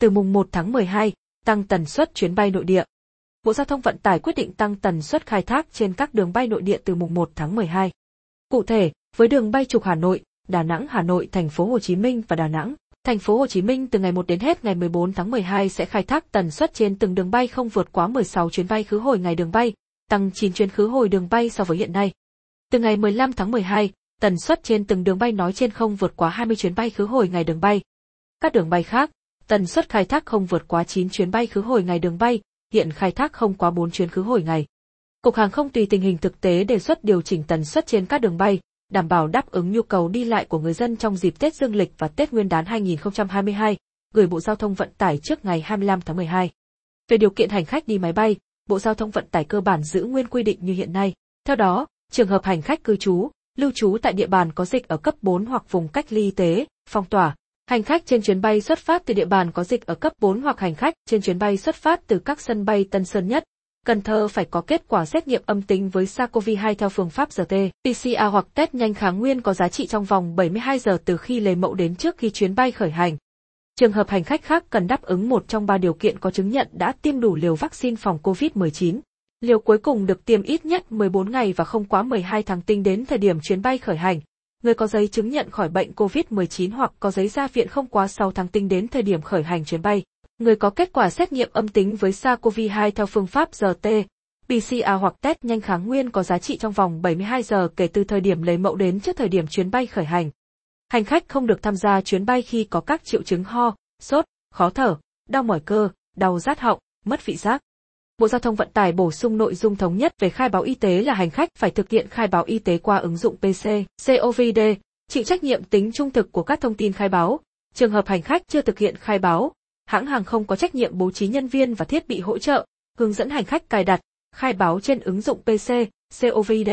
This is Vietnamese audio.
Từ mùng 1 tháng 12, tăng tần suất chuyến bay nội địa. Bộ Giao thông Vận tải quyết định tăng tần suất khai thác trên các đường bay nội địa từ mùng 1 tháng 12. Cụ thể, với đường bay trục Hà Nội, Đà Nẵng, Hà Nội, Thành phố Hồ Chí Minh và Đà Nẵng, Thành phố Hồ Chí Minh từ ngày 1 đến hết ngày 14 tháng 12 sẽ khai thác tần suất trên từng đường bay không vượt quá 16 chuyến bay khứ hồi ngày đường bay, tăng 9 chuyến khứ hồi đường bay so với hiện nay. Từ ngày 15 tháng 12, tần suất trên từng đường bay nói trên không vượt quá 20 chuyến bay khứ hồi ngày đường bay. Các đường bay khác, tần suất khai thác không vượt quá 9 chuyến bay khứ hồi ngày đường bay, hiện khai thác không quá 4 chuyến khứ hồi ngày. Cục Hàng không tùy tình hình thực tế đề xuất điều chỉnh tần suất trên các đường bay, đảm bảo đáp ứng nhu cầu đi lại của người dân trong dịp Tết Dương lịch và Tết Nguyên đán 2022, gửi Bộ Giao thông Vận tải trước ngày 25 tháng 12. Về điều kiện hành khách đi máy bay, Bộ Giao thông Vận tải cơ bản giữ nguyên quy định như hiện nay. Theo đó, trường hợp hành khách cư trú, lưu trú tại địa bàn có dịch ở cấp 4 hoặc vùng cách ly y tế, phong tỏa, hành khách trên chuyến bay xuất phát từ địa bàn có dịch ở cấp 4 hoặc hành khách trên chuyến bay xuất phát từ các sân bay Tân Sơn Nhất, Cần Thơ phải có kết quả xét nghiệm âm tính với SARS-CoV-2 theo phương pháp RT, PCR hoặc test nhanh kháng nguyên có giá trị trong vòng 72 giờ từ khi lấy mẫu đến trước khi chuyến bay khởi hành. Trường hợp hành khách khác cần đáp ứng một trong ba điều kiện có chứng nhận đã tiêm đủ liều vaccine phòng COVID-19. Liều cuối cùng được tiêm ít nhất 14 ngày và không quá 12 tháng tính đến thời điểm chuyến bay khởi hành. Người có giấy chứng nhận khỏi bệnh COVID-19 hoặc có giấy ra viện không quá 6 tháng tính đến thời điểm khởi hành chuyến bay. Người có kết quả xét nghiệm âm tính với SARS-CoV-2 theo phương pháp RT, PCR hoặc test nhanh kháng nguyên có giá trị trong vòng 72 giờ kể từ thời điểm lấy mẫu đến trước thời điểm chuyến bay khởi hành. Hành khách không được tham gia chuyến bay khi có các triệu chứng ho, sốt, khó thở, đau mỏi cơ, đau rát họng, mất vị giác. Bộ Giao thông Vận tải bổ sung nội dung thống nhất về khai báo y tế là hành khách phải thực hiện khai báo y tế qua ứng dụng PC, COVID, chịu trách nhiệm tính trung thực của các thông tin khai báo. Trường hợp hành khách chưa thực hiện khai báo, hãng hàng không có trách nhiệm bố trí nhân viên và thiết bị hỗ trợ, hướng dẫn hành khách cài đặt, khai báo trên ứng dụng PC, COVID.